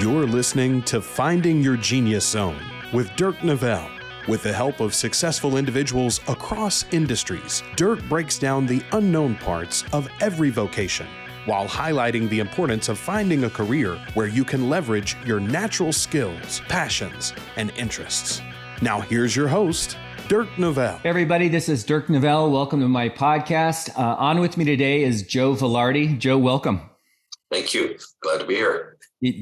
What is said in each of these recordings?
You're listening to Finding Your Genius Zone with Dirk Nevelle. With the help of successful individuals across industries, Dirk breaks down the unknown parts of every vocation while highlighting the importance of finding a career where you can leverage your natural skills, passions, and interests. Now, here's your host, Dirk Nevelle. Hey everybody, this is Dirk Nevelle. Welcome to my podcast. Uh, on with me today is Joe Vilard. Joe, welcome. Thank you. Glad to be here.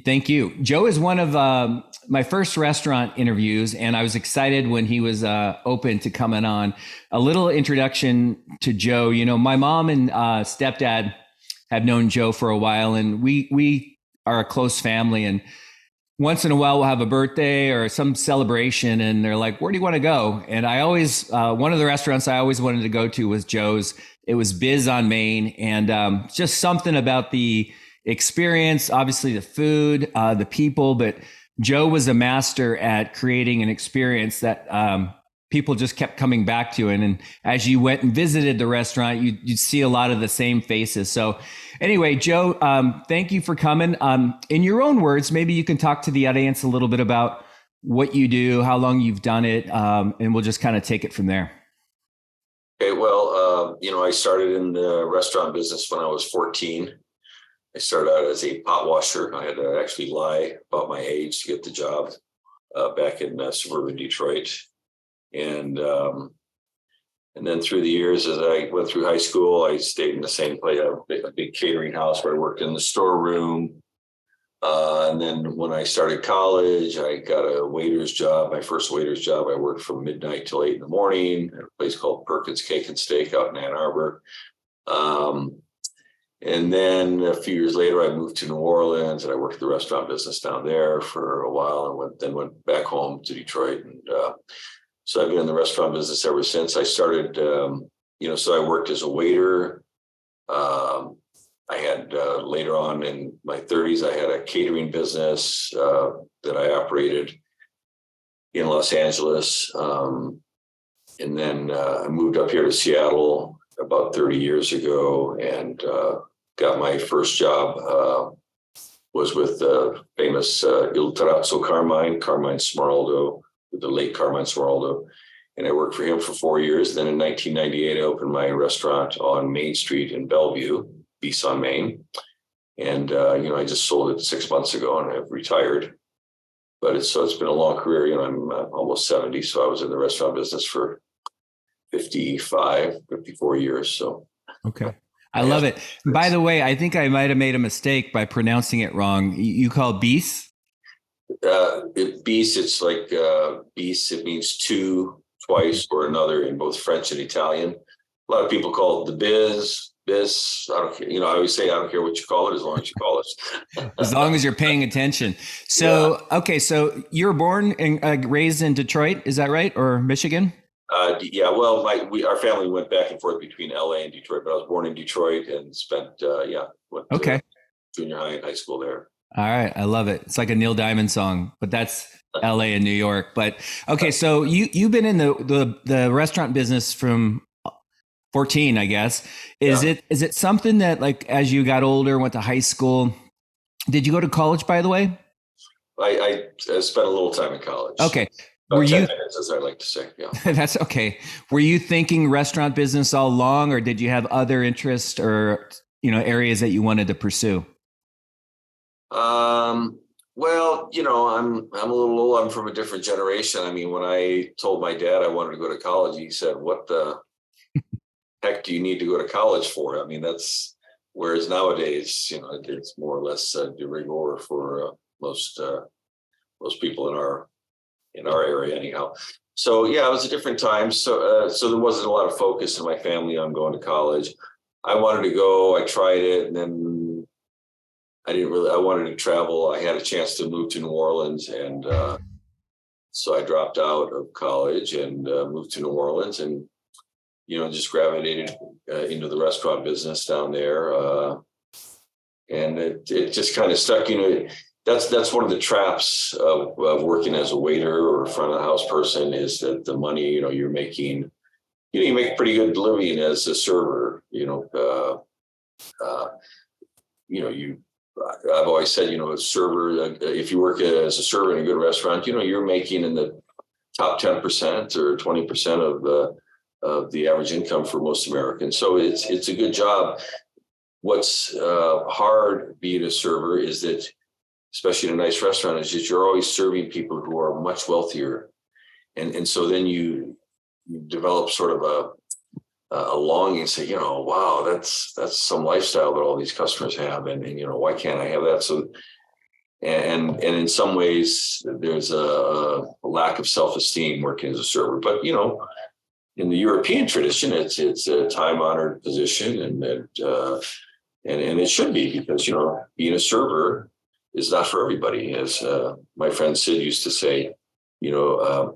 Thank you. Joe is one of um, my first restaurant interviews, and I was excited when he was uh, open to coming on. A little introduction to Joe. You know, my mom and uh, stepdad have known Joe for a while, and we we are a close family. And once in a while, we'll have a birthday or some celebration, and they're like, "Where do you want to go?" And I always uh, one of the restaurants I always wanted to go to was Joe's. It was Biz on Main, and um, just something about the experience, obviously the food, uh, the people, but Joe was a master at creating an experience that um, people just kept coming back to. And, and as you went and visited the restaurant, you, would see a lot of the same faces. So, anyway, Joe, um, thank you for coming. Um, in your own words, maybe you can talk to the audience a little bit about what you do, how long you've done it, um, and we'll just kind of take it from there. Okay, well, uh, you know, I started in the restaurant business when I was 14. I started out as a pot washer. I had to actually lie about my age to get the job uh, back in uh, suburban Detroit, and um, and then through the years, as I went through high school, I stayed in the same place, a big, catering house where I worked in the storeroom. Uh, and then when I started college, I got a waiter's job. My first waiter's job, I worked from midnight till eight in the morning at a place called Perkins Cake and Steak out in Ann Arbor. Um, and then a few years later, I moved to New Orleans and I worked the restaurant business down there for a while and went, then went back home to Detroit. And uh, so I've been in the restaurant business ever since. I started, um, you know, so I worked as a waiter. Um, I had uh, later on in my 30s, I had a catering business uh, that I operated in Los Angeles. Um, and then uh, I moved up here to Seattle about 30 years ago and uh, got my first job uh, was with the famous uh, Il Terrazzo Carmine, Carmine Smeraldo, the late Carmine Smeraldo. And I worked for him for four years. Then in 1998, I opened my restaurant on Main Street in Bellevue, Bis on Main. And, uh, you know, I just sold it six months ago and I've retired. But it's so it's been a long career. You know, I'm uh, almost 70. So I was in the restaurant business for 55, 54 years. So, okay. I love it. By the way, I think I might have made a mistake by pronouncing it wrong. You call bis? Uh, it, it's like uh. It means two, twice, or another in both French and Italian. A lot of people call it the biz, bis. I don't care. You know, I always say I don't care what you call it as long as you call it. as long as you're paying attention. So, yeah. okay, so you're born and uh, raised in Detroit, is that right, or Michigan? Uh, yeah, well, my we our family went back and forth between LA and Detroit, but I was born in Detroit and spent uh, yeah went okay junior high and high school there. All right, I love it. It's like a Neil Diamond song, but that's LA and New York. But okay, so you you've been in the the, the restaurant business from 14, I guess. Is yeah. it is it something that like as you got older, went to high school? Did you go to college, by the way? I, I spent a little time in college. Okay, were you minutes, as I like to say? Yeah, that's okay. Were you thinking restaurant business all along, or did you have other interests or you know areas that you wanted to pursue? Um. Well, you know, I'm I'm a little old. I'm from a different generation. I mean, when I told my dad I wanted to go to college, he said, "What the heck do you need to go to college for?" I mean, that's whereas nowadays, you know, it's more or less uh, de rigueur for uh, most uh, most people in our in our area anyhow. So yeah, it was a different time. So uh, so there wasn't a lot of focus in my family on going to college. I wanted to go. I tried it, and then I didn't really. I wanted to travel. I had a chance to move to New Orleans, and uh, so I dropped out of college and uh, moved to New Orleans, and you know just gravitated uh, into the restaurant business down there. Uh, and it, it just kind of stuck. You know, that's that's one of the traps of, of, working as a waiter or front of the house person is that the money you know you're making you know you make pretty good living as a server you know uh, uh, you know you I've always said, you know, a server, uh, if you work as a server in a good restaurant, you know, you're making in the top 10% or 20% of the of the average income for most Americans. So it's it's a good job. What's uh, hard being a server is that, especially in a nice restaurant, is that you're always serving people who are much wealthier, and and so then you, you develop sort of a a longing say you know wow that's that's some lifestyle that all these customers have and, and you know why can't i have that? So and and in some ways there's a, a lack of self-esteem working as a server. But you know in the european tradition it's it's a time honored position and it, uh, and and it should be because you know being a server is not for everybody as uh, my friend sid used to say you know uh,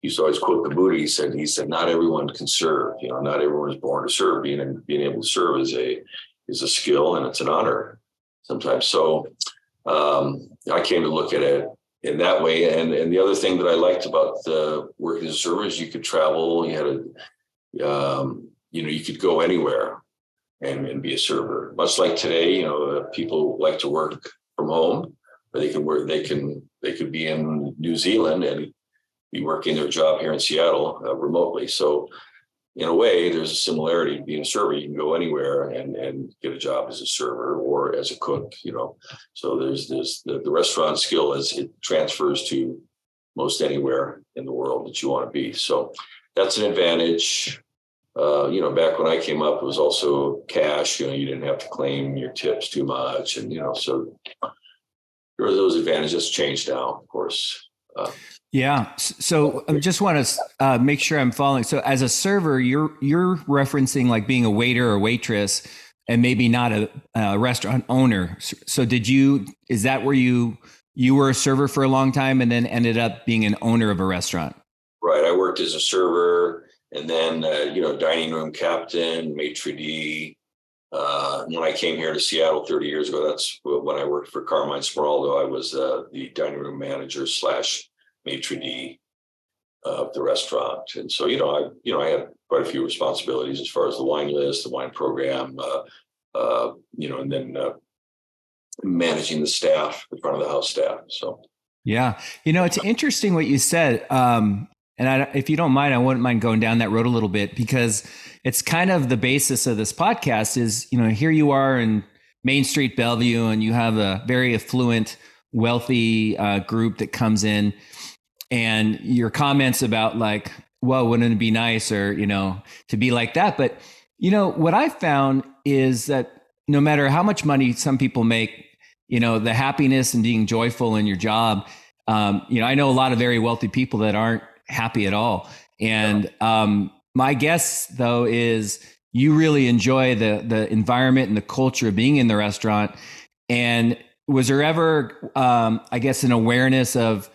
he used to always quote the Buddha. He said, he said, not everyone can serve. You know, not everyone is born to serve. Being being able to serve is a is a skill and it's an honor sometimes. So um, I came to look at it in that way. And and the other thing that I liked about the working as a server is you could travel. You had a um, you know you could go anywhere and, and be a server. Much like today, you know, people like to work from home, or they can work. They can they could be in New Zealand and be working their job here in Seattle uh, remotely. So, in a way, there's a similarity. Being a server, you can go anywhere and and get a job as a server or as a cook. You know, so there's there's the, the restaurant skill as it transfers to most anywhere in the world that you want to be. So that's an advantage. Uh, you know, back when I came up, it was also cash. You know, you didn't have to claim your tips too much, and you know, so there are those advantages. Changed now, of course. Uh, yeah. So I just want to uh, make sure I'm following. So as a server, you're you're referencing like being a waiter or waitress, and maybe not a, a, restaurant owner. So did you? Is that where you you were a server for a long time, and then ended up being an owner of a restaurant? Right. I worked as a server, and then uh, you know dining room captain, maitre d. Uh, when I came here to Seattle 30 years ago, that's when I worked for Carmine Smeraldo. I was uh, the dining room manager slash maitre d of the restaurant. And so, you know, I, you know, I had quite a few responsibilities as far as the wine list, the wine program, uh, uh, you know, and then uh, managing the staff, the front of the house staff. So, yeah, you know, it's interesting what you said. Um, and I, if you don't mind, I wouldn't mind going down that road a little bit because it's kind of the basis of this podcast. Is you know, here you are in Main Street, Bellevue, and you have a very affluent, wealthy uh, group that comes in and your comments about like, well, wouldn't it be nice or, you know, to be like that? But, you know, what I found is that no matter how much money some people make, you know, the happiness and being joyful in your job, um, you know, I know a lot of very wealthy people that aren't happy at all. And um, my guess, though, is you really enjoy the the environment and the culture of being in the restaurant. And was there ever, um, I guess, an awareness of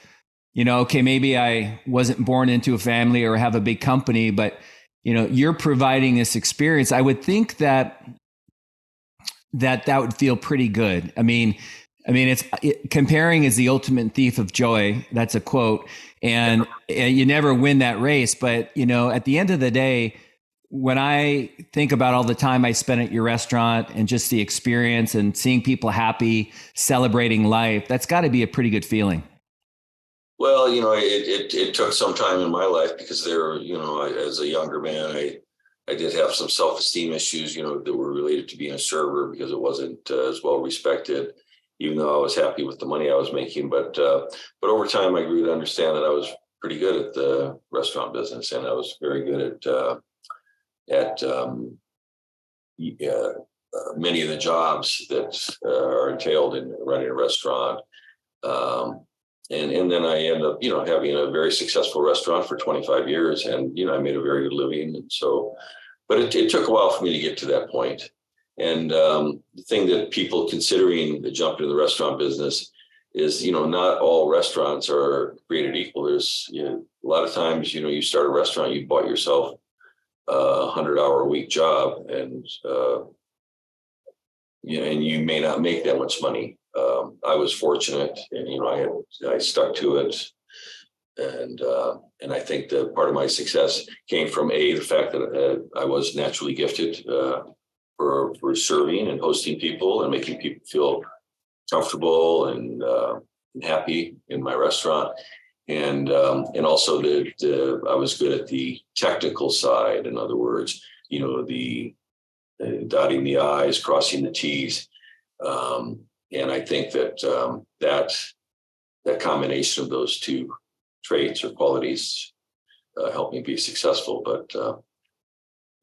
you know, okay, maybe I wasn't born into a family or have a big company, but you know, you're providing this experience. I would think that that that would feel pretty good. I mean, I mean, it's it, comparing is the ultimate thief of joy. That's a quote, and, and you never win that race. But you know, at the end of the day, when I think about all the time I spent at your restaurant and just the experience and seeing people happy, celebrating life, that's got to be a pretty good feeling. Well, you know, it, it, it took some time in my life because there, you know, as a younger man, I I did have some self esteem issues, you know, that were related to being a server because it wasn't uh, as well respected, even though I was happy with the money I was making. But uh, but over time, I grew to understand that I was pretty good at the restaurant business, and I was very good at uh, at um, uh, many of the jobs that uh, are entailed in running a restaurant. Um, and and then I end up, you know, having a very successful restaurant for 25 years, and you know, I made a very good living. And so, but it, it took a while for me to get to that point. And um, the thing that people considering the jump into the restaurant business is, you know, not all restaurants are created equal. There's you know, a lot of times, you know, you start a restaurant, you bought yourself a hundred hour a week job, and uh, you know, and you may not make that much money um, I was fortunate, and you know, I had I stuck to it, and uh, and I think that part of my success came from a the fact that uh, I was naturally gifted uh, for for serving and hosting people and making people feel comfortable and, uh, happy in my restaurant. And um, and also that I was good at the technical side. In other words, you know the uh, dotting the i's, crossing the t's, um, and I think that um, that that combination of those two traits or qualities uh, helped me be successful. But uh,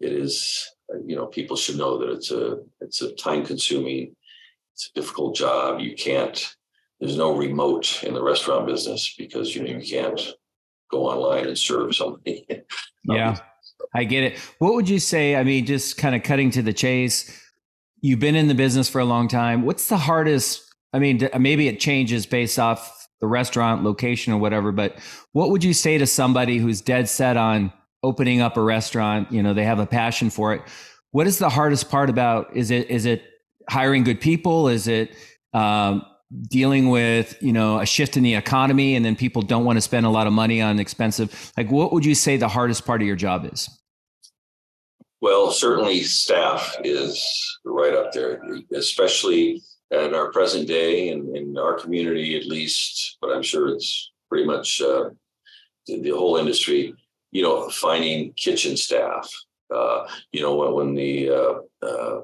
it is, you know, people should know that it's a it's a time consuming, it's a difficult job. You can't. There's no remote in the restaurant business because you know you can't go online and serve somebody. yeah, um, I get it. What would you say? I mean, just kind of cutting to the chase. You've been in the business for a long time. What's the hardest? I mean, maybe it changes based off the restaurant location or whatever, but what would you say to somebody who's dead set on opening up a restaurant? You know, they have a passion for it. What is the hardest part about? Is it is it hiring good people? Is it um, dealing with you know a shift in the economy and then people don't want to spend a lot of money on expensive? Like, what would you say the hardest part of your job is? Well, certainly staff is right up there, especially at our present day and in our community at least, but I'm sure it's pretty much uh, the, the, whole industry, you know, finding kitchen staff. Uh, you know, when, when the uh, uh,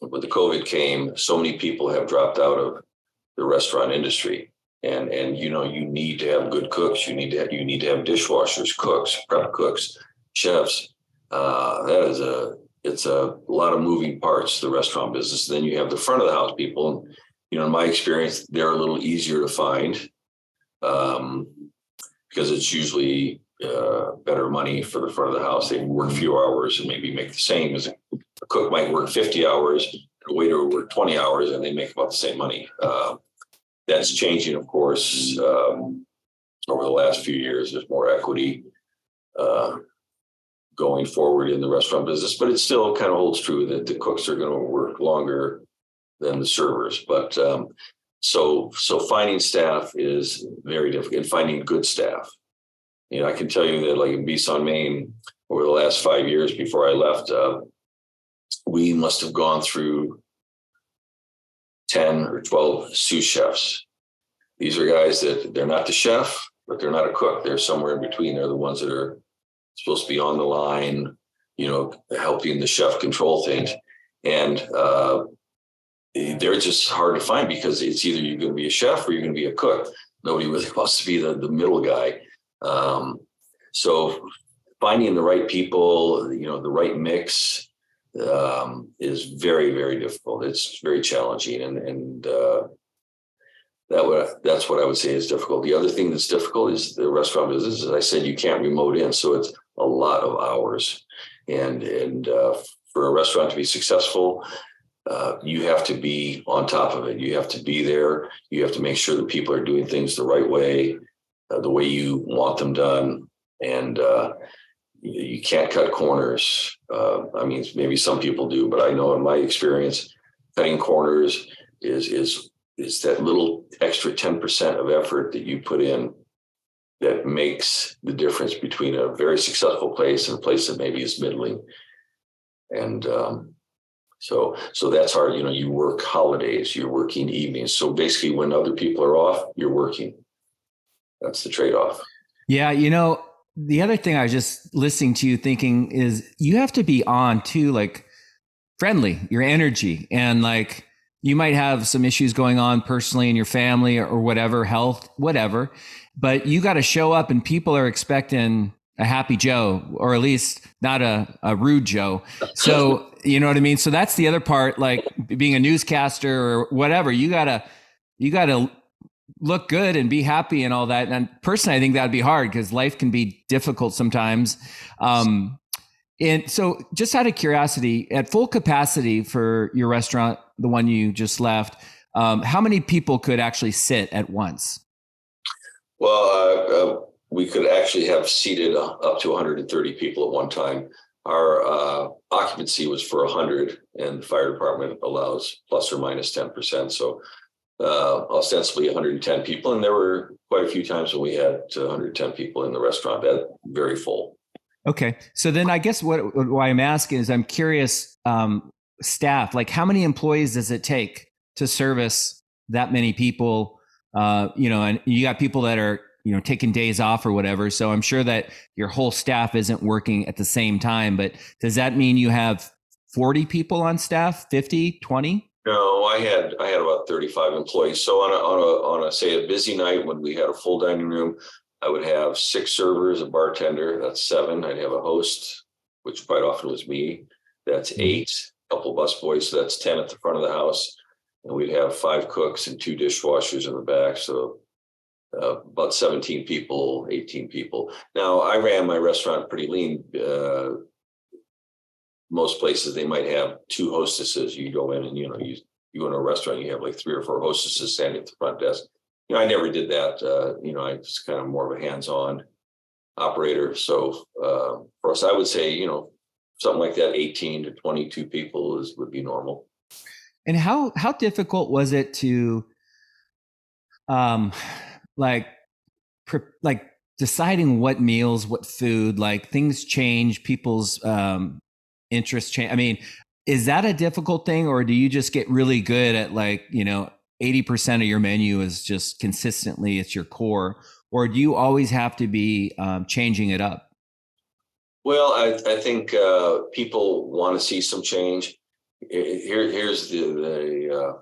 when the COVID came, so many people have dropped out of the restaurant industry. And, and you know you need to have good cooks. You need to have, you need to have dishwashers, cooks, prep cooks, chefs. Uh, that is a it's a lot of moving parts the restaurant business then you have the front of the house people and you know in my experience they're a little easier to find um, because it's usually uh, better money for the front of the house they work a few hours and maybe make the same as a, cook might work 50 hours a waiter would work 20 hours and they make about the same money uh, that's changing of course um, over the last few years there's more equity uh, going forward in the restaurant business, but it still kind of holds true that the cooks are going to work longer than the servers. But um, so so finding staff is very difficult and finding good staff. You know, I can tell you that like in Bis on Main, over the last five years before I left, uh, we must have gone through 10 or 12 sous chefs. These are guys that they're not the chef, but they're not a cook. They're somewhere in between. They're the ones that are supposed to be on the line, you know, helping the chef control things. And uh, they're just hard to find because it's either you're going to be a chef or you're going to be a cook. Nobody really wants to be the, the middle guy. Um, so finding the right people, you know, the right mix um, is very, very difficult. It's very challenging. And, and uh, that would that's what I would say is difficult. The other thing that's difficult is the restaurant business. As I said, you can't remote in, so it's a lot of hours. And and uh, for a restaurant to be successful, uh, you have to be on top of it. You have to be there. You have to make sure that people are doing things the right way, uh, the way you want them done, and uh, you, can't cut corners. Uh, I mean, maybe some people do, but I know in my experience, cutting corners is is is that little extra ten percent of effort that you put in that makes the difference between a very successful place and a place that maybe is middling. And um, so, so that's hard. You know, you work holidays, you're working evenings. So basically, when other people are off, you're working. That's the trade-off. Yeah, you know, the other thing I was just listening to you thinking is you have to be on too, like friendly, your energy, and like you might have some issues going on personally in your family or, whatever, health, whatever, but you got to show up and people are expecting a happy Joe or at least not a, a rude Joe. So, you know what I mean? So that's the other part, like being a newscaster or whatever, you gotta, you gotta look good and be happy and all that. And personally, I think that'd be hard because life can be difficult sometimes. Um, and so, just out of curiosity, at full capacity for your restaurant, the one you just left, um, how many people could actually sit at once? Well, uh, uh, we could actually have seated up to 130 people at one time. Our uh, occupancy was for 100, and the fire department allows plus or minus 10%. So, uh, ostensibly 110 people, and there were quite a few times when we had 110 people in the restaurant, that very full. Okay, so then I guess what why I'm asking is I'm curious. Um, staff, like how many employees does it take to service that many people, uh, you know, and you got people that are you know taking days off or whatever. So I'm sure that your whole staff isn't working at the same time. But does that mean you have 40 people on staff, 50, 20? No, I had I had about 35 employees. So on a on a on a say a busy night when we had a full dining room, I would have six servers, a bartender, that's seven. I'd have a host, which quite often was me. That's mm-hmm. eight, a couple bus boys, so that's 10 at the front of the house. And we'd have five cooks and two dishwashers in the back. So uh, about 17 people, 18 people. Now I ran my restaurant pretty lean. Uh, most places they might have two hostesses. You go in and you know you you go to a restaurant, you have like three or four hostesses standing at the front desk. You know, I never did that. Uh, you know, I was kind of more of a hands-on operator. So uh, for us, I would say, you know, something like that, 18 to 22 people is would be normal. And how how difficult was it to um like pre- like deciding what meals, what food, like things change, people's um interest change? I mean, is that a difficult thing, or do you just get really good at like you know eighty percent of your menu is just consistently it's your core, or do you always have to be um, changing it up? Well, I, I think uh, people want to see some change. Here, here's the the uh,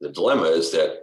the dilemma is that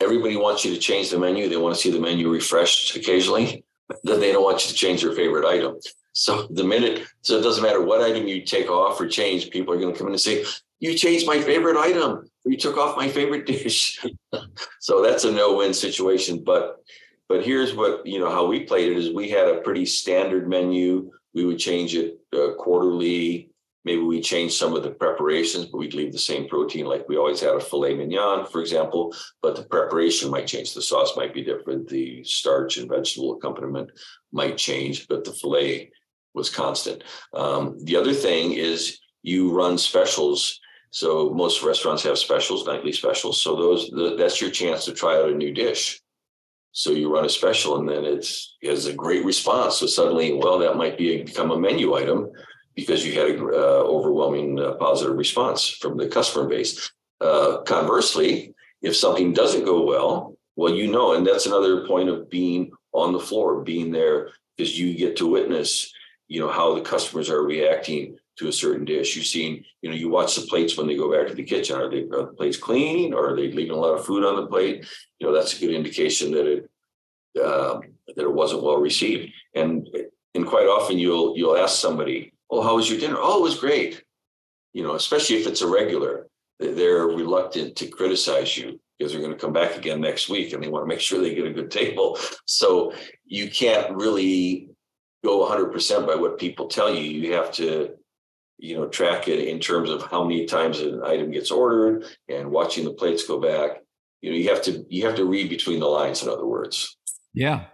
everybody wants you to change the menu. They want to see the menu refreshed occasionally. Then they don't want you to change their favorite item. So the minute, so it doesn't matter what item you take off or change, people are going to come in and say, "You changed my favorite item. You took off my favorite dish." so that's a no-win situation. But but here's what you know how we played it is we had a pretty standard menu. We would change it uh, quarterly. Maybe we change some of the preparations, but we'd leave the same protein. Like we always had a filet mignon, for example, but the preparation might change. The sauce might be different. The starch and vegetable accompaniment might change, but the filet was constant. Um, the other thing is you run specials. So most restaurants have specials, nightly specials. So those the, that's your chance to try out a new dish. So you run a special, and then it's it has a great response. So suddenly, well, that might be a, become a menu item because you had an uh, overwhelming uh, positive response from the customer base. Uh, conversely, if something doesn't go well, well, you know, and that's another point of being on the floor, being there, because you get to witness you know how the customers are reacting to a certain dish. You've seen, you know, you watch the plates when they go back to the kitchen. Are they are the plates clean, or are they leaving a lot of food on the plate? You know, that's a good indication that it um, that it wasn't well received. And and quite often you'll you'll ask somebody, "Oh, how was your dinner?" "Oh, it was great." You know, especially if it's a regular, they're reluctant to criticize you because they're going to come back again next week and they want to make sure they get a good table. So you can't really go 100% by what people tell you. You have to, you know, track it in terms of how many times an item gets ordered and watching the plates go back. You know, you have to you have to read between the lines. In other words. Yeah,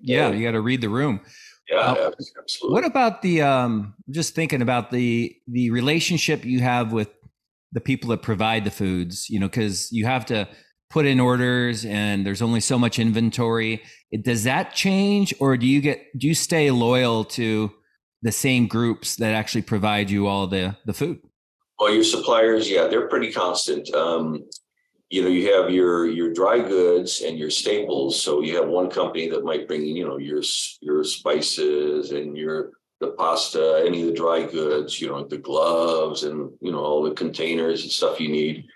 yeah, you got to read the room. Yeah, uh, absolutely. What about the? um Just thinking about the the relationship you have with the people that provide the foods. You know, because you have to put in orders and there's only so much inventory does that change or do you get do you stay loyal to the same groups that actually provide you all the the food well your suppliers yeah they're pretty constant um, you know you have your your dry goods and your staples so you have one company that might bring you know your your spices and your the pasta any of the dry goods you know the gloves and you know all the containers and stuff you need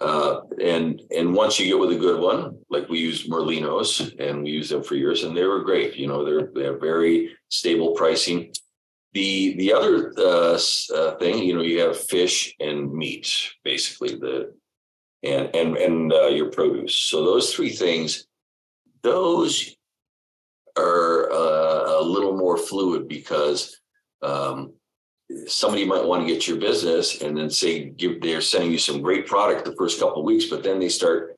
uh, and and once you get with a good one, like we use Merlinos and we use them for years, and they were great. You know, they're they have very stable pricing. The the other uh, uh, thing, you know, you have fish and meat, basically the and and and uh, your produce. So those three things, those are uh, a little more fluid because um, somebody might want to get your business and then say give they're sending you some great product the first couple of weeks but then they start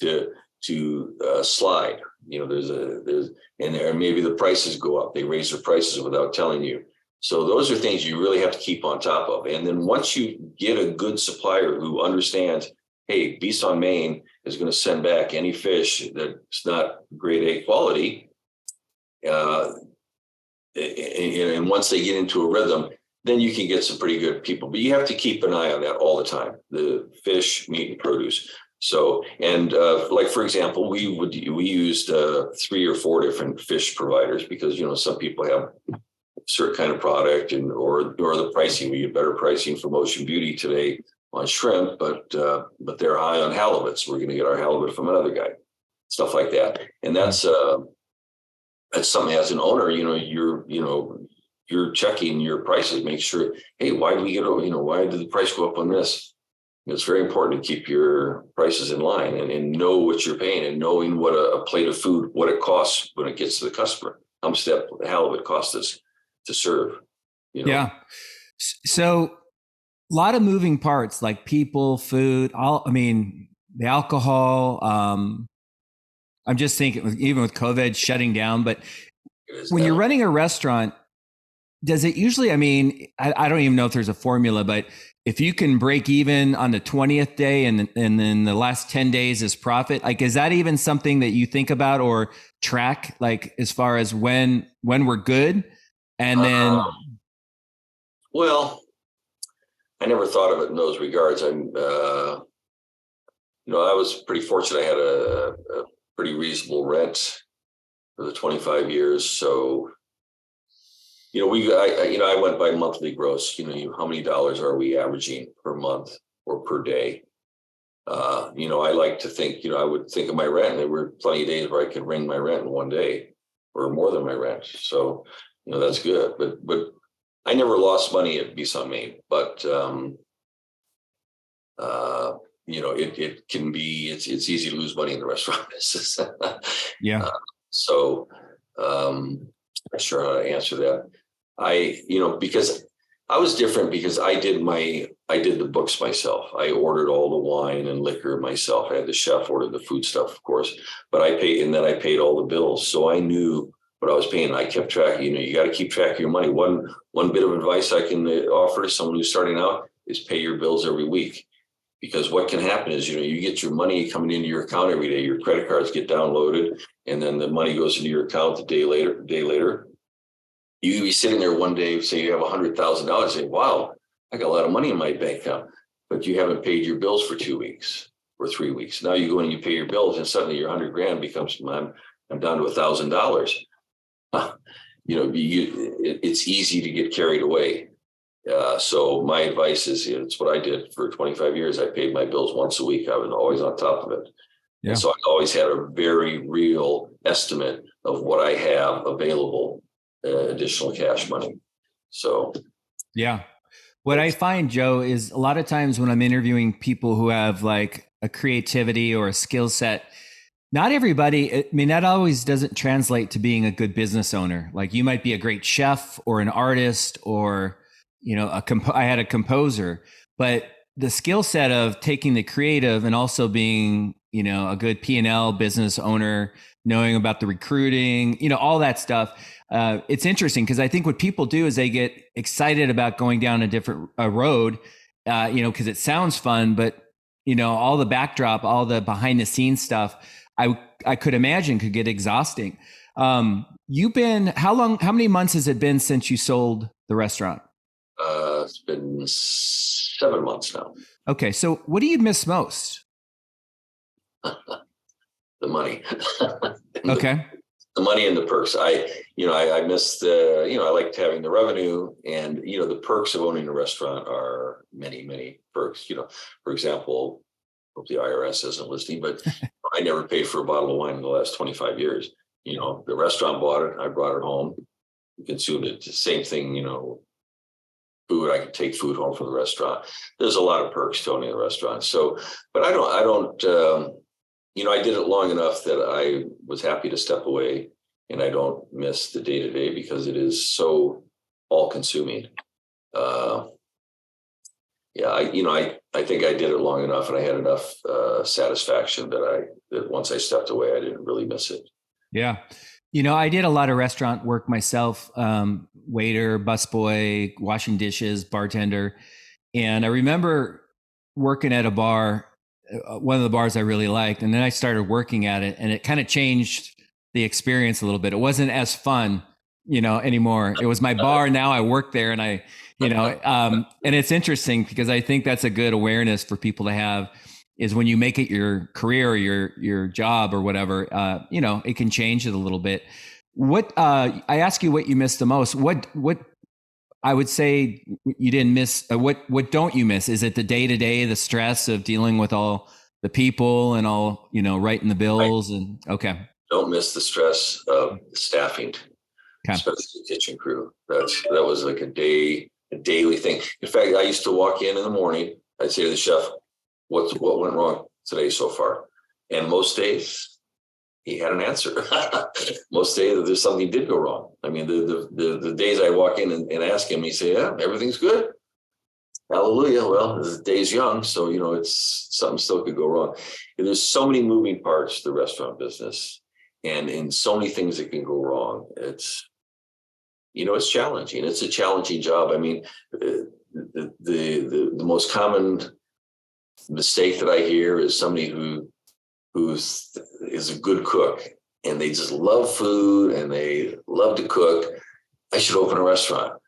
to to uh, slide. You know there's a there's and there maybe the prices go up. They raise their prices without telling you. So those are things you really have to keep on top of. And then once you get a good supplier who understands hey Bis on Main is going to send back any fish that's not grade a quality uh, and, and once they get into a rhythm then you can get some pretty good people. But you have to keep an eye on that all the time the fish, meat, and produce. So, and uh, like for example, we would we used uh, three or four different fish providers because you know some people have certain kind of product and or or the pricing. We get better pricing from Ocean Beauty today on shrimp, but uh, but they're high on halibut, so we're going to get our halibut from another guy, stuff like that. And that's uh, that's something as an owner, you know, you're you know you're checking your prices, make sure, hey, why did we get you know why did the price go up on this? it's very important to keep your prices in line and, and know what you're paying and knowing what a, a, plate of food, what it costs when it gets to the customer. How much that halibut costs us to serve. You know? Yeah. So a lot of moving parts like people, food, all I mean, the alcohol. Um, I'm just thinking even with COVID shutting down, but when you're running a restaurant, does it usually, I mean, I, I don't even know if there's a formula, but if you can break even on the 20th day and and then the last 10 days is profit like is that even something that you think about or track like as far as when when we're good and then uh, well i never thought of it in those regards i'm uh you know i was pretty fortunate i had a, a pretty reasonable rent for the 25 years so you know, we, I, you know, I went by monthly gross. You know, you, how many dollars are we averaging per month or per day? Uh, you know, I like to think, you know, I would think of my rent. There were plenty of days where I could ring my rent in one day, or more than my rent. So, you know, that's good. But, but I never lost money at Bis on Main. But, um, uh, you know, it it can be it's it's easy to lose money in the restaurant business. yeah. Uh, so, um, I'm sure how to answer that. I, you know, because I was different because I did my I did the books myself. I ordered all the wine and liquor myself. I had the chef order the food stuff, of course, but I paid and then I paid all the bills. So I knew what I was paying. I kept track. You know, you got to keep track of your money. One one bit of advice I can uh, offer to someone who's starting out is pay your bills every week. Because what can happen is, you know, you get your money coming into your account every day. Your credit cards get downloaded, and then the money goes into your account the day later. Day later, you be sitting there one day, say you have a hundred thousand dollars, say, wow, I got a lot of money in my bank account, but you haven't paid your bills for two weeks or three weeks. Now you go and you pay your bills, and suddenly your hundred grand becomes I'm I'm down to a thousand dollars. You know, you, it, it's easy to get carried away. Uh, so my advice is, you know, it's what I did for 25 years. I paid my bills once a week. I was always on top of it. Yeah. And so I always had a very real estimate of what I have available uh, additional cash money. So, yeah. What I find, Joe, is a lot of times when I'm interviewing people who have like a creativity or a skill set, not everybody, I mean, that always doesn't translate to being a good business owner. Like you might be a great chef or an artist or, you know, a comp- I had a composer, but the skill set of taking the creative and also being, you know, a good P&L business owner, knowing about the recruiting, you know, all that stuff uh, it's interesting because I think what people do is they get excited about going down a different a road, uh, you know, because it sounds fun, but you know, all the backdrop, all the behind the scenes stuff, I I could imagine could get exhausting. Um, you've been how long? How many months has it been since you sold the restaurant? Uh, it's been seven months now. Okay, so what do you miss most? the money. okay the money and the perks. I, you know, I, I miss the, you know, I liked having the revenue and, you know, the perks of owning a restaurant are many, many perks. You know, for example, hope the IRS isn't listening, but I never paid for a bottle of wine in the last 25 years. You know, the restaurant bought it, I brought it home, consumed it. Same thing, you know, food, I could take food home from the restaurant. There's a lot of perks to owning a restaurant. So, but I don't, I don't, um, you know, I did it long enough that I was happy to step away and I don't miss the day to day because it is so all consuming. Uh, yeah, I, you know, I, I think I did it long enough and I had enough uh, satisfaction that I, that once I stepped away, I didn't really miss it. Yeah. You know, I did a lot of restaurant work myself, um, waiter, busboy, washing dishes, bartender. And I remember working at a bar uh, one of the bars I really liked. And then I started working at it and it kind of changed the experience a little bit. It wasn't as fun, you know, anymore. It was my bar. Now I work there and I, you know, um, and it's interesting because I think that's a good awareness for people to have. is when you make it your career or your your job or whatever, uh, you know, it can change it a little bit. What uh, I ask you, what you miss the most? What what I would say you didn't miss. Uh, what what don't you miss? Is it the day to day, the stress of dealing with all the people and all you know, writing the bills right. and okay. Don't miss the stress of staffing, okay. especially the kitchen crew. That's that was like a day, a daily thing. In fact, I used to walk in in the morning. I'd say to the chef, what's what went wrong today so far? And most days he had an answer. most days there's something did go wrong. I mean, the the the, the days I walk in and, and ask him, he say, Yeah, everything's good. Hallelujah. Well, the day's young, so you know it's something still could go wrong. And there's so many moving parts to the restaurant business and in so many things that can go wrong. It's you know, it's challenging. It's a challenging job. I mean, the the, the, most common mistake that I hear is somebody who who's is a good cook and they just love food and they love to cook. I should open a restaurant.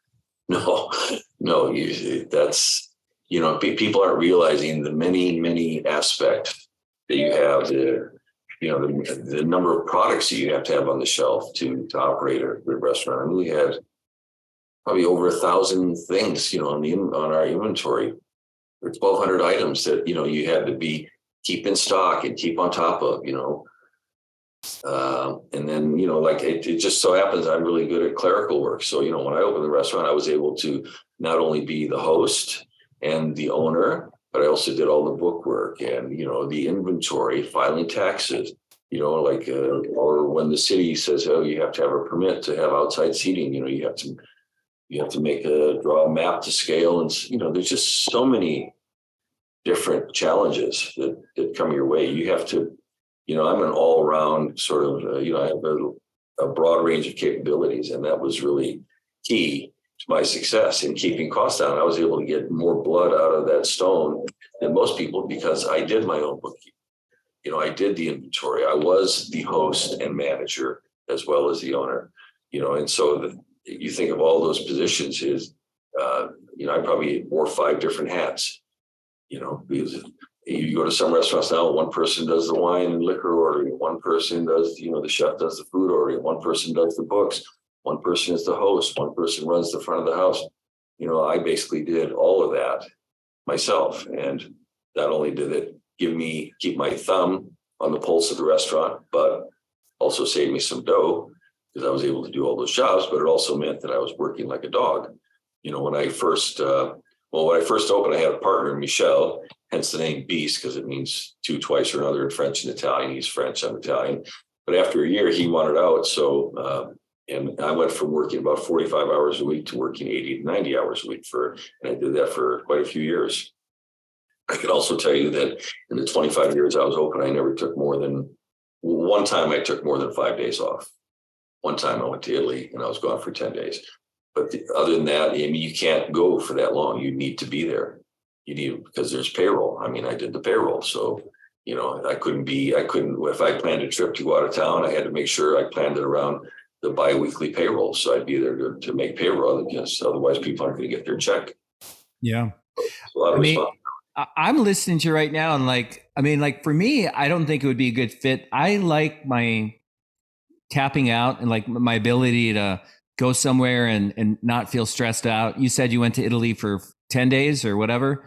No, no, you, that's you know people aren't realizing the many many aspects that you have the you know the, the number of products that you have to have on the shelf to to operate a restaurant. I mean, we had probably over a thousand things you know on the on our inventory. Or 1200 items that you know you had to be keep in stock and keep on top of you know. Uh, and then you know like it, it, just so happens i'm really good at clerical work. So you know when i opened the restaurant i was able to not only be the host and the owner but i also did all the book work and you know the inventory filing taxes you know like uh, or when the city says oh you have to have a permit to have outside seating you know you have to you have to make a draw a map to scale and you know there's just so many different challenges that, that come your way. You have to you know i'm an all-around sort of uh, you know i have a, a, broad range of capabilities and that was really key my success in keeping costs down i was able to get more blood out of that stone than most people because i did my own bookkeeping. You know i did the inventory. I was the host and manager as well as the owner you know and so the, you think of all those positions is, uh, you know, I probably wore five different hats, you know, because you go to some restaurants now, one person does the wine and liquor ordering, one person does, you know, the chef does the food ordering, one person does the books, one person is the host, one person runs the front of the house. You know, I basically did all of that myself. And not only did it give me, keep my thumb on the pulse of the restaurant, but also saved me some dough because I was able to do all those jobs, but it also meant that I was working like a dog. You know, when I first, uh, well, when I first opened, I had a partner, Michel, hence the name Bis, because it means two twice or another in French and Italian. He's French, I'm Italian. But after a year, he wanted out. So, uh, and I went from working about 45 hours a week to working 80 to 90 hours a week for, and I did that for quite a few years. I can also tell you that in the 25 years I was open, I never took more than one time I took more than five days off. One time I went to Italy and I was gone for 10 days. But the, other than that, I mean, you can't go for that long. You need to be there. You need because there's payroll. I mean, I did the payroll. So, you know, I couldn't be, I couldn't, if I planned a trip to go out of town, I had to make sure I planned it around the biweekly payroll. So I'd be there to, to make payroll because otherwise people aren't going to get their check. Yeah. I mean, I'm listening to you right now and like, I mean, like for me, I don't think it would be a good fit. I like my tapping out and like my ability to go somewhere and and not feel stressed out. You said you went to Italy for ten days or whatever,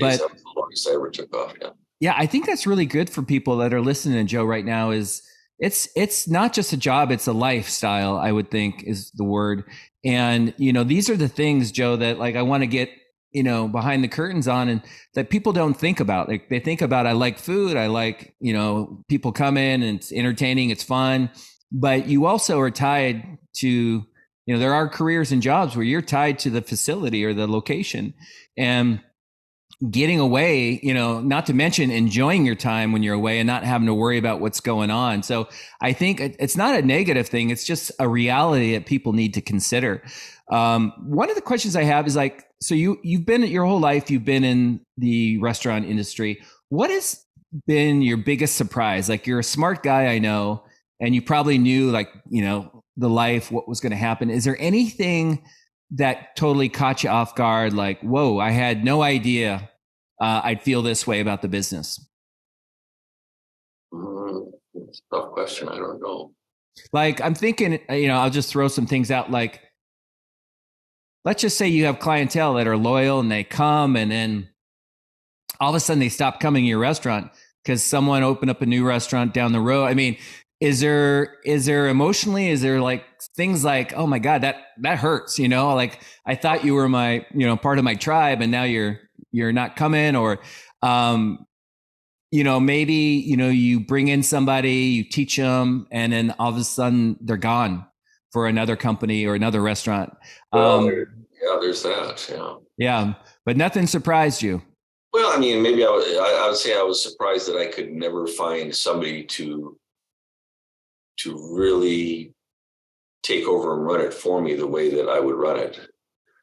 but I ever took off. Yeah. Yeah, I think that's really good for people that are listening to Joe right now. Is it's it's not just a job; it's a lifestyle. I would think is the word. And you know, these are the things, Joe, that like I want to get you know behind the curtains on and that people don't think about like they think about i like food i like you know people come in and it's entertaining it's fun but you also are tied to you know there are careers and jobs where you're tied to the facility or the location and getting away you know not to mention enjoying your time when you're away and not having to worry about what's going on. So i think it's not a negative thing. It's just a reality that people need to consider. Um, one of the questions i have is like so you you've been your whole life you've been in the restaurant industry. What has been your biggest surprise? Like you're a smart guy i know and you probably knew like you know the life what was going to happen. Is there anything that totally caught you off guard like whoa i had no idea uh, i'd feel this way about the business Um, tough question. I don't know. Like I'm thinking, you know, I'll just throw some things out. Like, let's just say you have clientele that are loyal and they come, and then all of a sudden they stop coming to your restaurant because someone opened up a new restaurant down the road. I mean, is there is there emotionally is there like things like oh my god that that hurts you know? Like i thought you were my you know part of my tribe and now you're you're not coming or um you know maybe you know you bring in somebody you teach them and then all of a sudden they're gone for another company or another restaurant. Well, um, yeah there's that yeah. Yeah but nothing surprised you. Well i mean maybe I would, I would say i was surprised that i could never find somebody to to really take over and run it for me the way that I would run it.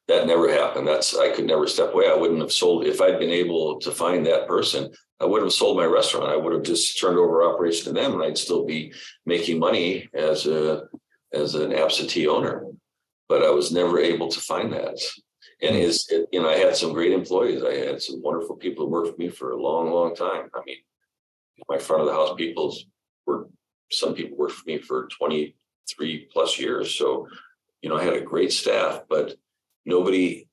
That never happened. That's I could never step away. I wouldn't have sold if I'd been able to find that person. I wouldn't have sold my restaurant. I would have just turned over operation to them, and I'd still be making money as a as an absentee owner. But I was never able to find that. And is hmm. you know I had some great employees. I had some wonderful people who worked for me for a long, long time. I mean, my front of the house people were some people worked for me for 23 plus years. So, you know, I had a great staff, but nobody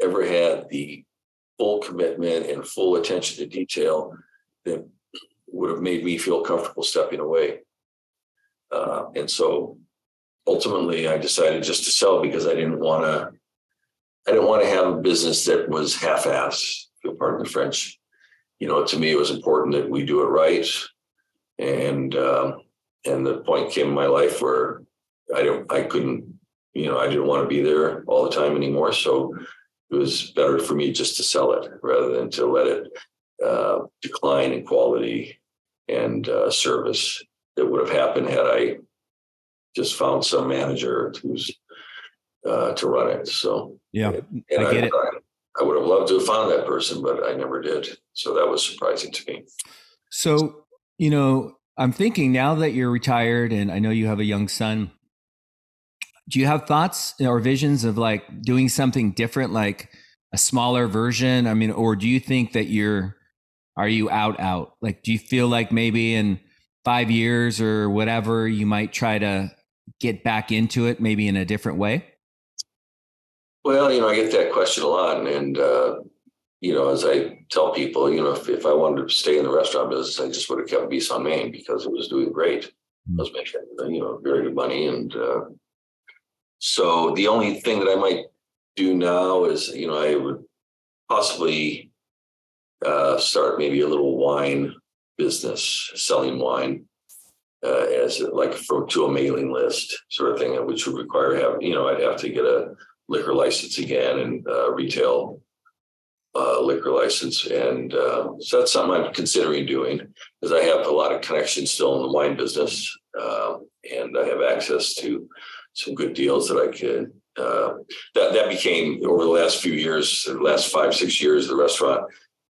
ever had the full commitment and full attention to detail that would have made me feel comfortable stepping away. Uh, and so ultimately I decided just to sell because I didn't want to I didn't want to have a business that was half-assed, if you'll pardon the French. You know, to me, it was important that we do it right. And um, and the point came in my life where I don't, I couldn't, you know, I didn't want to be there all the time anymore. So it was better for me just to sell it rather than to let it uh, decline in quality and uh, service that would have happened had I just found some manager who's uh, to run it. So yeah, and, and I get I, it. I, I would have loved to have found that person, but I never did. So that was surprising to me. So you know, I'm thinking now that you're retired and I know you have a young son, do you have thoughts or visions of like doing something different, like a smaller version? I mean, or do you think that you're, are you out, out? Like, do you feel like maybe in five years or whatever, you might try to get back into it, maybe in a different way? Well, you know, I get that question a lot. And, and uh, you know, as I tell people, you know, if, if I wanted to stay in the restaurant business, I just would have kept Bis on Main because it was doing great. I was making, you know, very good money. And uh, so the only thing that I might do now is, you know, I would possibly uh, start maybe a little wine business, selling wine uh, as like from to a mailing list sort of thing, which would require have, you know, I'd have to get a liquor license again and uh, retail uh, liquor license. And uh, so that's something I'm considering doing because I have a lot of connections still in the wine business. Uh, and I have access to some good deals that I could. Uh, that that became over the last few years, the last five six years, the restaurant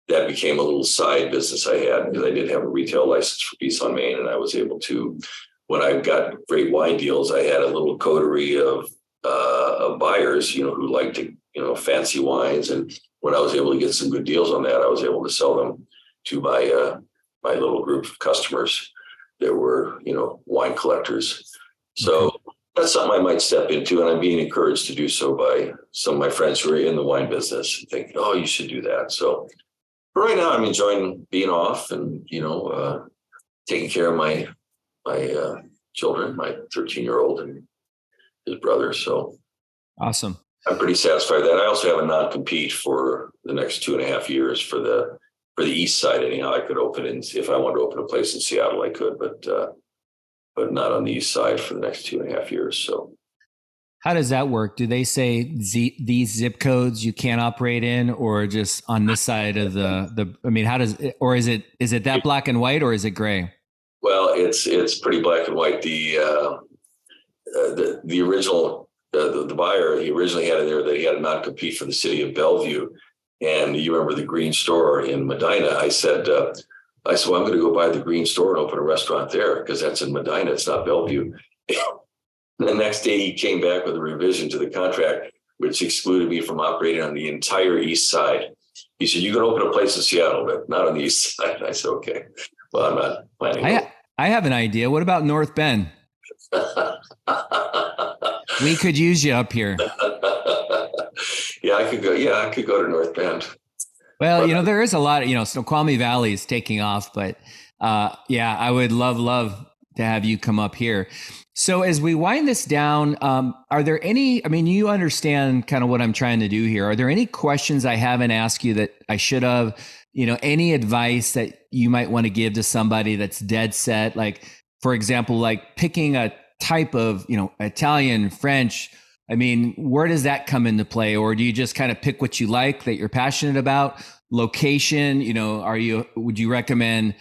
that became a little side business I had because I did have a retail license for Bis on Main, and I was able to. When I got great wine deals, I had a little coterie of uh, of buyers, you know, who liked to, you know, fancy wines and when I was able to get some good deals on that, I was able to sell them to my uh, my little group of customers that were, you know, wine collectors. So that's something I might step into, and I'm being encouraged to do so by some of my friends who are in the wine business and think, oh, you should do that. So but right now, I'm enjoying being off and you know uh, taking care of my my uh, children, my 13 year old and his brother. So awesome. I'm pretty satisfied that. I also have a non-compete for the next two and a half years for the for the east side. Anyhow, I could open in if I wanted to open a place in Seattle, I could, but uh, but not on the east side for the next two and a half years. So, how does that work? Do they say Z, these zip codes you can't operate in, or just on this side of the the? I mean, how does or is it is it that black and white or is it gray? Well, it's it's pretty black and white. The uh, uh, the the original the, the buyer, he originally had in there that he had a not compete for the city of Bellevue. And you remember the green store in Medina. I said, uh, I said, well, I'm going to go buy the green store and open a restaurant there because that's in Medina. It's not Bellevue. the next day he came back with a revision to the contract, which excluded me from operating on the entire east side. He said, you can open a place in Seattle, but not on the east side. I said, okay, well, I'm not planning. I, I have an idea. What about North Bend? we could use you up here. yeah, I could go. Yeah, I could go to North Bend. Well, but, you know, there is a lot of, you know, Snoqualmie Valley is taking off, but uh, yeah, I would love, love to have you come up here. So as we wind this down, um, are there any? I mean, you understand kind of what I'm trying to do here. Are there any questions I haven't asked you that I should have? You know, any advice that you might want to give to somebody that's dead set? Like, for example, like picking a type of, you know, Italian, French. I mean, where does that come into play? Or do you just kind of pick what you like that you're passionate about? Location, you know, are you? Would you recommend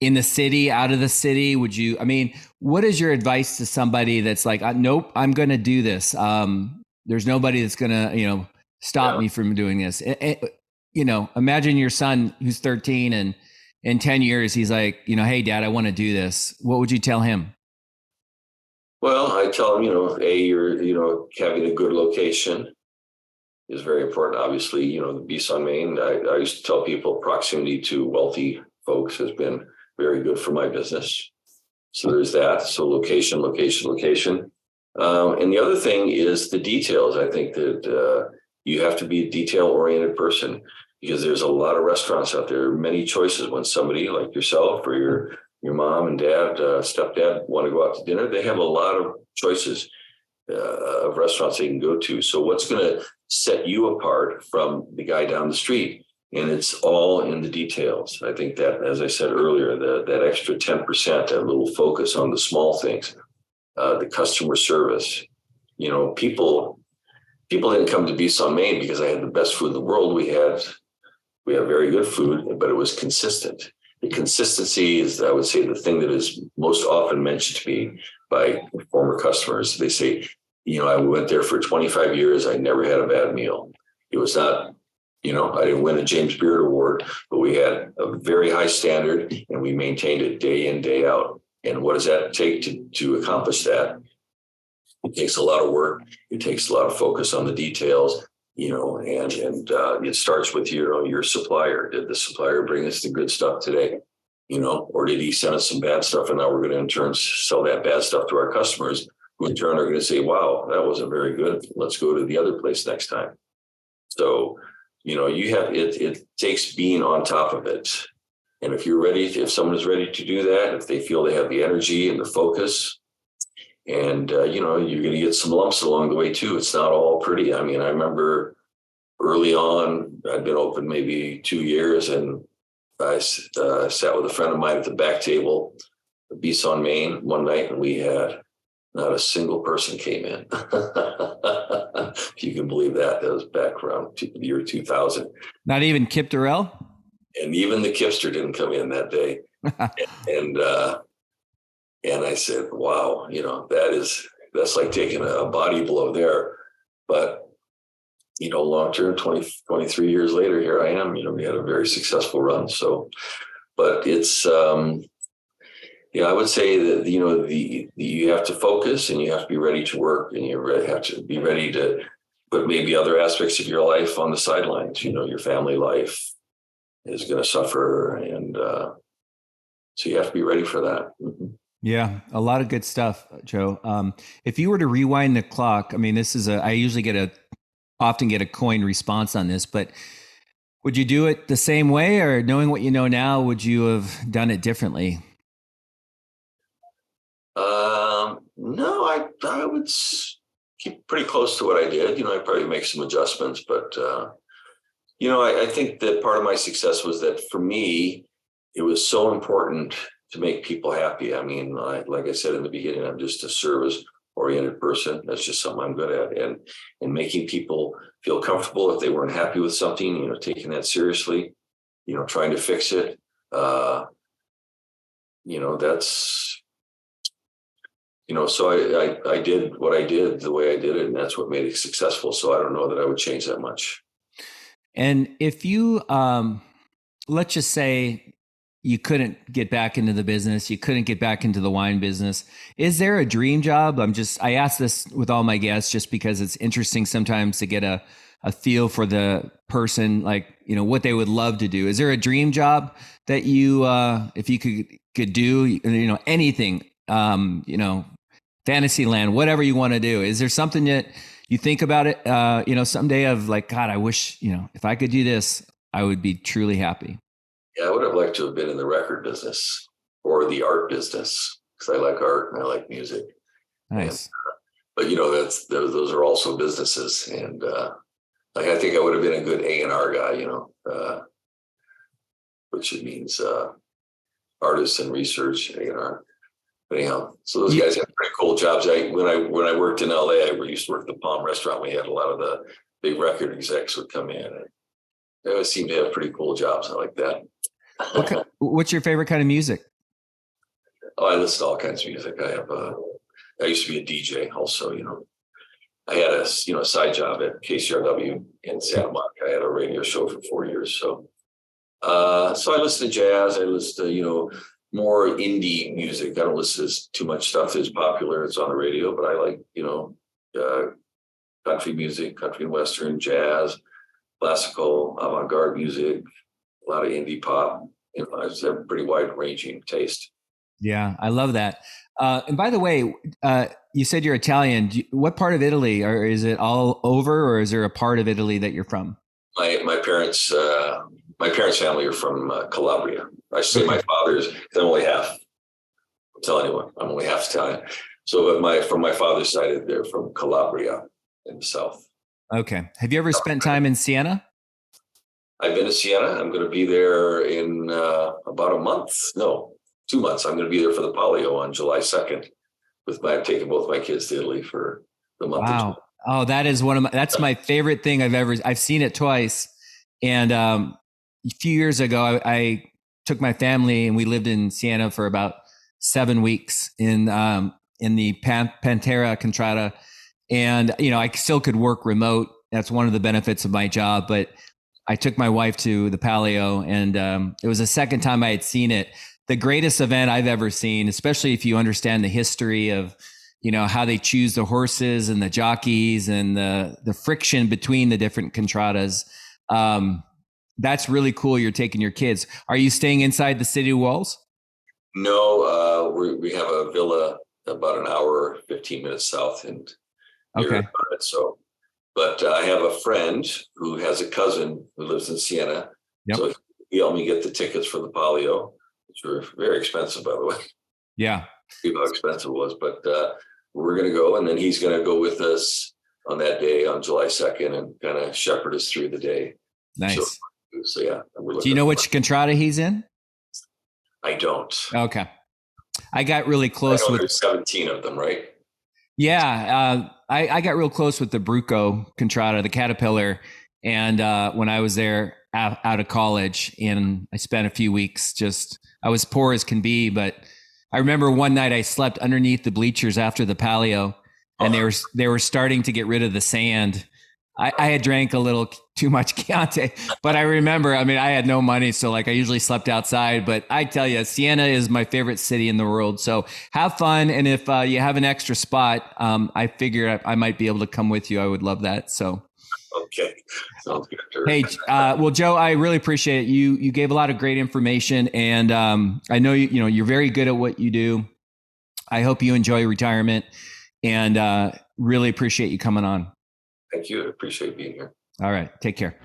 in the city, out of the city? Would you, I mean, what is your advice to somebody that's like, uh, nope, I'm going to do this. Um, there's nobody that's going to, you know, stop yeah. me from doing this. It, it, you know, imagine your son who's 13 and in 10 years, he's like, you know, hey, dad, I want to do this. What would you tell him? Well, I tell them, you know, A, you're, you know, having a good location is very important. Obviously, you know, the Bis on Main, I, I used to tell people proximity to wealthy folks has been very good for my business. So there's that. So location, location, location. Um, and the other thing is the details. I think that uh, you have to be a detail oriented person because there's a lot of restaurants out there, many choices when somebody like yourself or your your mom and dad, uh, stepdad want to go out to dinner. They have a lot of choices uh, of restaurants they can go to. So what's going to set you apart from the guy down the street and it's all in the details. I think that, as I said earlier, the, that extra 10%, that little focus on the small things, uh, the customer service. You know, people people didn't come to Bis on Main because I had the best food in the world. We had we had very good food, but it was consistent. The consistency is, I would say, the thing that is most often mentioned to me by former customers. They say, you know, I went there for 25 years. I never had a bad meal. It was not you know, I didn't win a James Beard Award, but we had a very high standard and we maintained it day in, day out. And what does that take to, to accomplish that? It takes a lot of work. It takes a lot of focus on the details, you know, and and uh, it starts with you know your supplier. Did the supplier bring us the good stuff today? You know, or did he send us some bad stuff, and now we're going to in turn sell that bad stuff to our customers, who in turn are going to say, "Wow, that wasn't very good. Let's go to the other place next time." So you know you have it it takes being on top of it and if you're ready if someone is ready to do that if they feel they have the energy and the focus and uh, you know you're going to get some lumps along the way too it's not all pretty i mean i remember early on i'd been open maybe two years and i uh, sat with a friend of mine at the back table Bis on Main one night and we had not a single person came in. if you can believe that, that was back around the year 2000. Not even Kip Durrell? And even the Kipster didn't come in that day. and uh, and I said, wow, you know, that is that's like taking a body blow there. But you know, long term, 20, 23 years later, here I am. You know, we had a very successful run. So, but it's um, yeah, I would say that you know the, the, you have to focus and you have to be ready to work and you have to be ready to put maybe other aspects of your life on the sidelines. You know, your family life is going to suffer, and uh, so you have to be ready for that. Mm-hmm. Yeah, a lot of good stuff, Joe. Um, if you were to rewind the clock, I mean, this is a I usually get a often get a coin response on this, but would you do it the same way, or knowing what you know now, would you have done it differently? Um, no, I I would keep pretty close to what I did. You know, I probably make some adjustments, but uh, you know, I, I think that part of my success was that for me, it was so important to make people happy. I mean, I, like I said in the beginning, I'm just a service oriented person. That's just something I'm good at, and and making people feel comfortable if they weren't happy with something. You know, taking that seriously. You know, trying to fix it. Uh, you know, that's you know, so I, I, I did what I did the way I did it, and that's what made it successful. So I don't know that I would change that much. And if you, um, let's just say, you couldn't get back into the business. You couldn't get back into the wine business. Is there a dream job? I'm just, I ask this with all my guests just because it's interesting sometimes to get a, a feel for the person, like, you know, what they would love to do. Is there a dream job that you, uh, if you could, could do, you know, anything, um, you know, fantasy land, whatever you want to do? Is there something that you think about it, uh, you know, someday of like, God, I wish, you know, if I could do this, I would be truly happy. Yeah, I would have liked to have been in the record business or the art business because I like art and I like music. Nice. And, uh, but you know, that's those, those are also businesses, and uh, like I think I would have been a good A and R guy. You know, uh, which means uh, artists and research A and R. But anyhow, so those guys had pretty cool jobs. I when I when I worked in LA, I used to work at the Palm Restaurant. We had a lot of the big record execs would come in, and they always seem to have pretty cool jobs. I like that. What, what's your favorite kind of music? Oh, I listen to all kinds of music. I have a, I used to be a DJ also, you know. I had a you know a side job at KCRW in Santa Monica. I had a radio show for four years. So uh so I listen to jazz, I listen to, you know, more indie music. I don't listen to too much stuff that's popular. It's on the radio, but I like, you know, uh country music, country and western, jazz, classical, avant-garde music, a lot of indie pop. You know, I just have a pretty wide ranging taste. Yeah, I love that. Uh, and by the way, uh, you said you're Italian. You, what part of Italy, or is it all over, or is there a part of Italy that you're from? My my parents, uh, my parents' family are from uh, Calabria. I say my father's. I'm only half. I'll tell anyone, I'm only half Italian. So, my from my father's side, they're from Calabria in the south. Okay. Have you ever spent time in Siena? I've been to Siena. I'm going to be there in uh, about a month. No, two months. I'm going to be there for the Palio on July 2nd. With my, taking both my kids to Italy for the month. Wow. Oh, that is one of my. That's my favorite thing I've ever. I've seen it twice, and um, a few years ago, I, I took my family and we lived in Siena for about seven weeks in um, in the Pan- Pantera Contrada, and you know I still could work remote. That's one of the benefits of my job, but I took my wife to the Palio, and um, it was the second time I had seen it. The greatest event I've ever seen, especially if you understand the history of, you know, how they choose the horses and the jockeys and the the friction between the different contradas. Um, that's really cool. You're taking your kids. Are you staying inside the city walls? No, uh, we we have a villa about an hour, fifteen minutes south, and okay. So but uh, I have a friend who has a cousin who lives in Siena. Yep. So he helped me get the tickets for the Palio, which were very expensive, by the way. Yeah. See how expensive it was. But uh, we're going to go, and then he's going to go with us on that day on July 2nd and kind of shepherd us through the day. Nice. So, so yeah. Do you know which contrada he's in? I don't. Okay. I got really close with 17 of them, right? Yeah, uh, I, I, got real close with the Bruco Contrada, the Caterpillar, and uh, when I was there out, out, of college, and I spent a few weeks just I was poor as can be, but I remember one night I slept underneath the bleachers after the Palio, and they were they were starting to get rid of the sand, I, I, had drank a little too much Chianti, but I remember, I mean, I had no money. So like I usually slept outside, but I tell you, Siena is my favorite city in the world. So have fun. And if uh, you have an extra spot, um, I figure I, I, might be able to come with you. I would love that. So. Okay. Sounds good. Hey, uh, well, Joe, I really appreciate it. You, you gave a lot of great information and um, I know you, you know, you're very good at what you do. I hope you enjoy retirement and uh, really appreciate you coming on. Thank you. I appreciate being here. All right. Take care.